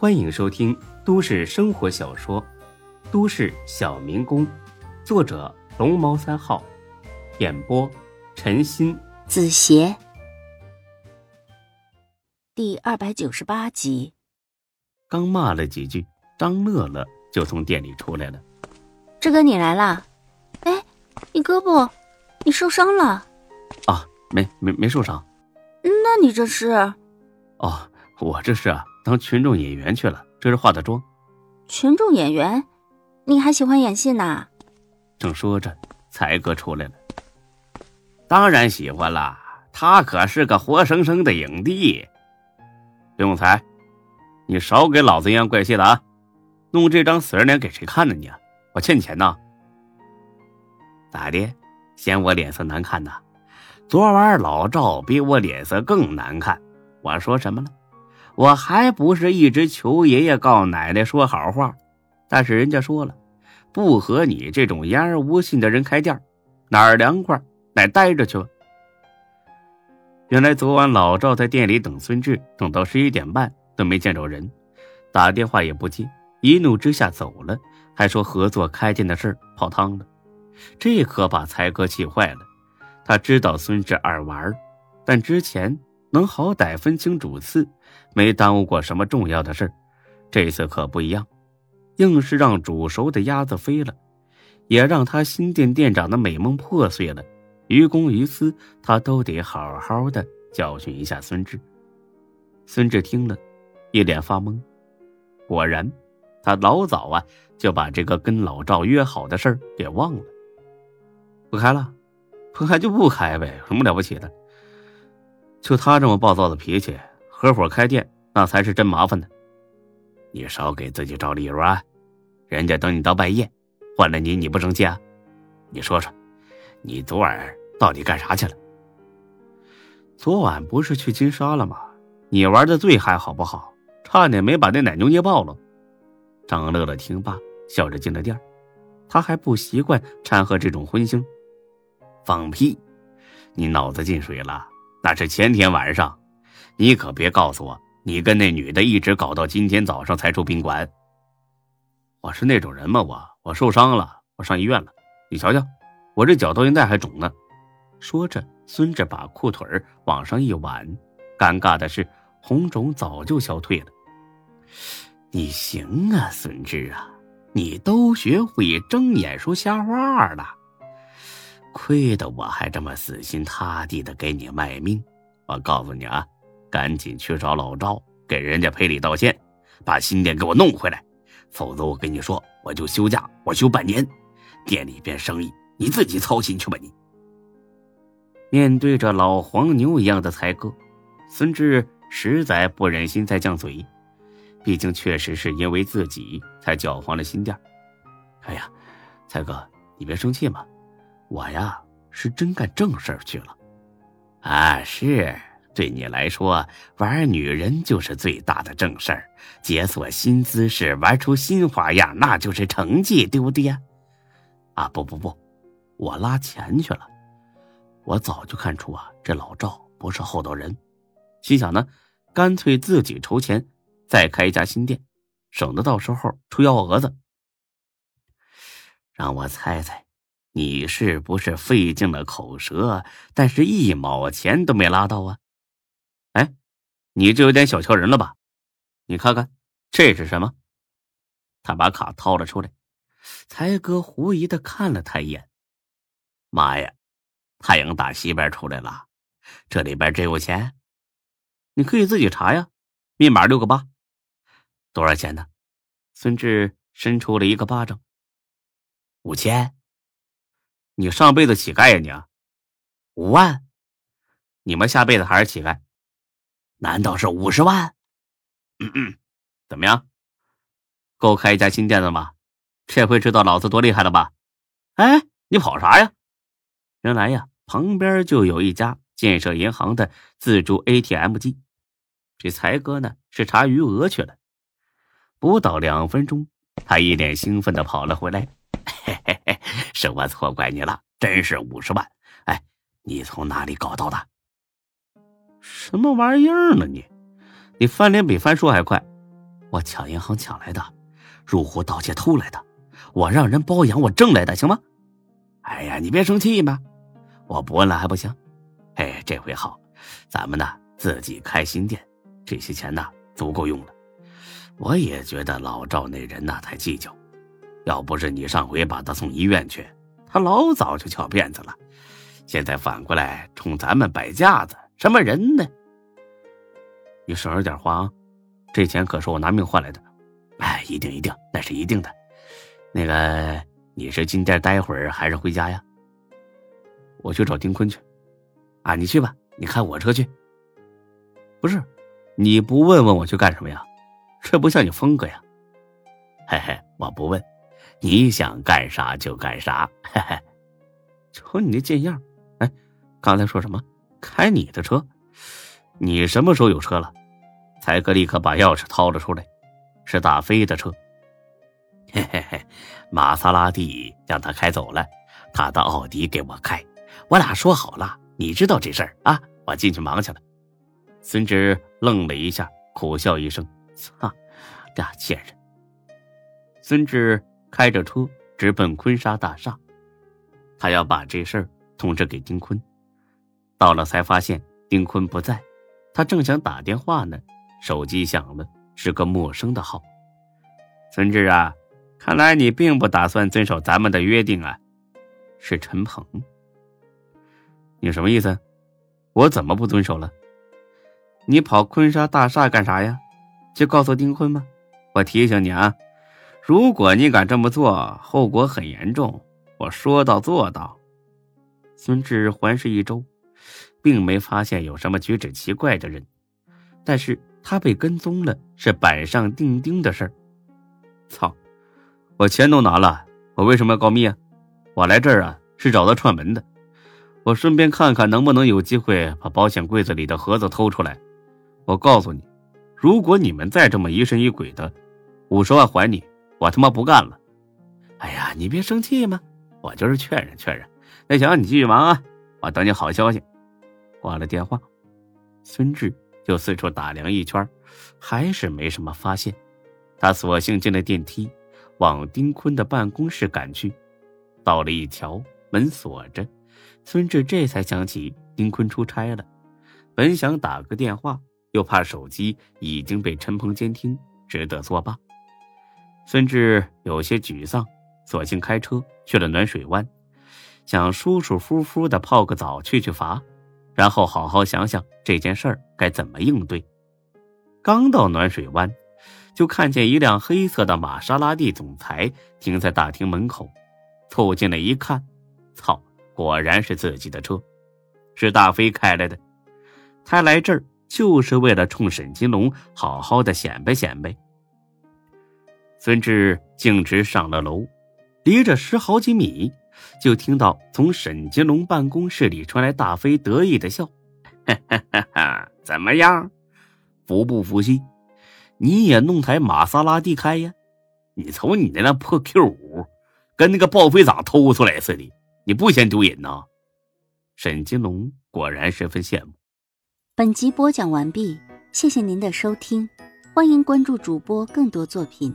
欢迎收听都市生活小说《都市小民工》，作者龙猫三号，演播陈鑫、子邪，第二百九十八集。刚骂了几句，张乐乐就从店里出来了。志哥，你来啦？哎，你胳膊，你受伤了？啊，没没没受伤。那你这是？哦，我这是啊，当群众演员去了，这是化的妆。群众演员？你还喜欢演戏呢？正说着，才哥出来了。当然喜欢了，他可是个活生生的影帝。刘永才，你少给老子阴阳怪气的啊！弄这张死人脸给谁看呢？你，我欠你钱呢。咋的？嫌我脸色难看呐？昨晚老赵比我脸色更难看，我说什么了？我还不是一直求爷爷告奶奶说好话，但是人家说了，不和你这种言而无信的人开店，哪儿凉快哪待着去吧。原来昨晚老赵在店里等孙志，等到十一点半都没见着人，打电话也不接，一怒之下走了，还说合作开店的事泡汤了，这可把才哥气坏了。他知道孙志爱玩，但之前能好歹分清主次，没耽误过什么重要的事这次可不一样，硬是让煮熟的鸭子飞了，也让他新店店长的美梦破碎了。于公于私，他都得好好的教训一下孙志。孙志听了，一脸发懵。果然，他老早啊就把这个跟老赵约好的事儿给忘了。不开了。不开就不开呗，有什么了不起的？就他这么暴躁的脾气，合伙开店那才是真麻烦呢。你少给自己找理由啊！人家等你到半夜，换了你你不生气啊？你说说，你昨晚到底干啥去了？昨晚不是去金沙了吗？你玩的最嗨好不好？差点没把那奶牛捏爆了。张乐乐听罢，笑着进了店他还不习惯掺和这种荤腥。放屁！你脑子进水了？那是前天晚上，你可别告诉我你跟那女的一直搞到今天早上才出宾馆。我是那种人吗？我我受伤了，我上医院了。你瞧瞧，我这脚到现在还肿呢。说着，孙志把裤腿往上一挽，尴尬的是，红肿早就消退了。你行啊，孙志啊，你都学会睁眼说瞎话了。亏得我还这么死心塌地的给你卖命，我告诉你啊，赶紧去找老赵，给人家赔礼道歉，把新店给我弄回来，否则我跟你说，我就休假，我休半年，店里边生意你自己操心去吧你。面对着老黄牛一样的才哥，孙志实在不忍心再犟嘴，毕竟确实是因为自己才搅黄了新店。哎呀，才哥，你别生气嘛。我呀，是真干正事儿去了，啊，是对你来说，玩女人就是最大的正事儿，解锁新姿势，玩出新花样，那就是成绩，对不对呀？啊，不不不，我拉钱去了。我早就看出啊，这老赵不是厚道人，心想呢，干脆自己筹钱，再开一家新店，省得到时候出幺蛾子。让我猜猜。你是不是费尽了口舌，但是一毛钱都没拉到啊？哎，你这有点小瞧人了吧？你看看，这是什么？他把卡掏了出来，才哥狐疑的看了他一眼。妈呀，太阳打西边出来了，这里边真有钱？你可以自己查呀，密码六个八，多少钱呢？孙志伸出了一个巴掌，五千。你上辈子乞丐呀你，五万，你们下辈子还是乞丐？难道是五十万？嗯嗯，怎么样？够开一家新店的吗？这回知道老子多厉害了吧？哎，你跑啥呀？原来呀，旁边就有一家建设银行的自助 ATM 机。这才哥呢是查余额去了，不到两分钟，他一脸兴奋的跑了回来。嘿嘿嘿，是我错怪你了，真是五十万！哎，你从哪里搞到的？什么玩意儿呢你？你翻脸比翻书还快！我抢银行抢来的，入户盗窃偷来的，我让人包养我挣来的，行吗？哎呀，你别生气嘛，我不问了还不行？哎，这回好，咱们呢自己开新店，这些钱呢足够用了。我也觉得老赵那人呐太计较，要不是你上回把他送医院去，他老早就翘辫子了。现在反过来冲咱们摆架子，什么人呢？你省着点花啊，这钱可是我拿命换来的。哎，一定一定，那是一定的。那个，你是进店待会儿还是回家呀？我去找丁坤去。啊，你去吧，你开我车去。不是，你不问问我去干什么呀？这不像你风格呀，嘿嘿，我不问，你想干啥就干啥，嘿嘿。瞅你那贱样，哎，刚才说什么？开你的车？你什么时候有车了？才哥立刻把钥匙掏了出来，是大飞的车。嘿嘿嘿，玛莎拉蒂让他开走了，他的奥迪给我开，我俩说好了，你知道这事儿啊？我进去忙去了。孙志愣了一下，苦笑一声。操，俩贱人！孙志开着车直奔坤沙大厦，他要把这事儿通知给丁坤。到了才发现丁坤不在，他正想打电话呢，手机响了，是个陌生的号。孙志啊，看来你并不打算遵守咱们的约定啊！是陈鹏，你什么意思？我怎么不遵守了？你跑坤沙大厦干啥呀？就告诉丁坤吗？我提醒你啊，如果你敢这么做，后果很严重。我说到做到。孙志环视一周，并没发现有什么举止奇怪的人，但是他被跟踪了，是板上钉钉的事儿。操！我钱都拿了，我为什么要告密啊？我来这儿啊，是找他串门的。我顺便看看能不能有机会把保险柜子里的盒子偷出来。我告诉你。如果你们再这么疑神疑鬼的，五十万还你，我他妈不干了！哎呀，你别生气嘛，我就是劝人劝人。那行，你继续忙啊，我等你好消息。挂了电话，孙志就四处打量一圈，还是没什么发现。他索性进了电梯，往丁坤的办公室赶去。到了一瞧，门锁着，孙志这才想起丁坤出差了，本想打个电话。又怕手机已经被陈鹏监听，只得作罢。孙志有些沮丧，索性开车去了暖水湾，想舒舒服服的泡个澡，去去乏，然后好好想想这件事儿该怎么应对。刚到暖水湾，就看见一辆黑色的玛莎拉蒂总裁停在大厅门口，凑近了一看，操，果然是自己的车，是大飞开来的。他来这儿。就是为了冲沈金龙好好的显摆显摆。孙志径直上了楼，离着十好几米，就听到从沈金龙办公室里传来大飞得意的笑：“哈哈哈哈怎么样，服不服气？你也弄台玛莎拉蒂开呀？你瞅你那辆破 Q 五，跟那个报废厂偷出来似的，你不嫌丢人呐？”沈金龙果然十分羡慕。本集播讲完毕，谢谢您的收听，欢迎关注主播更多作品。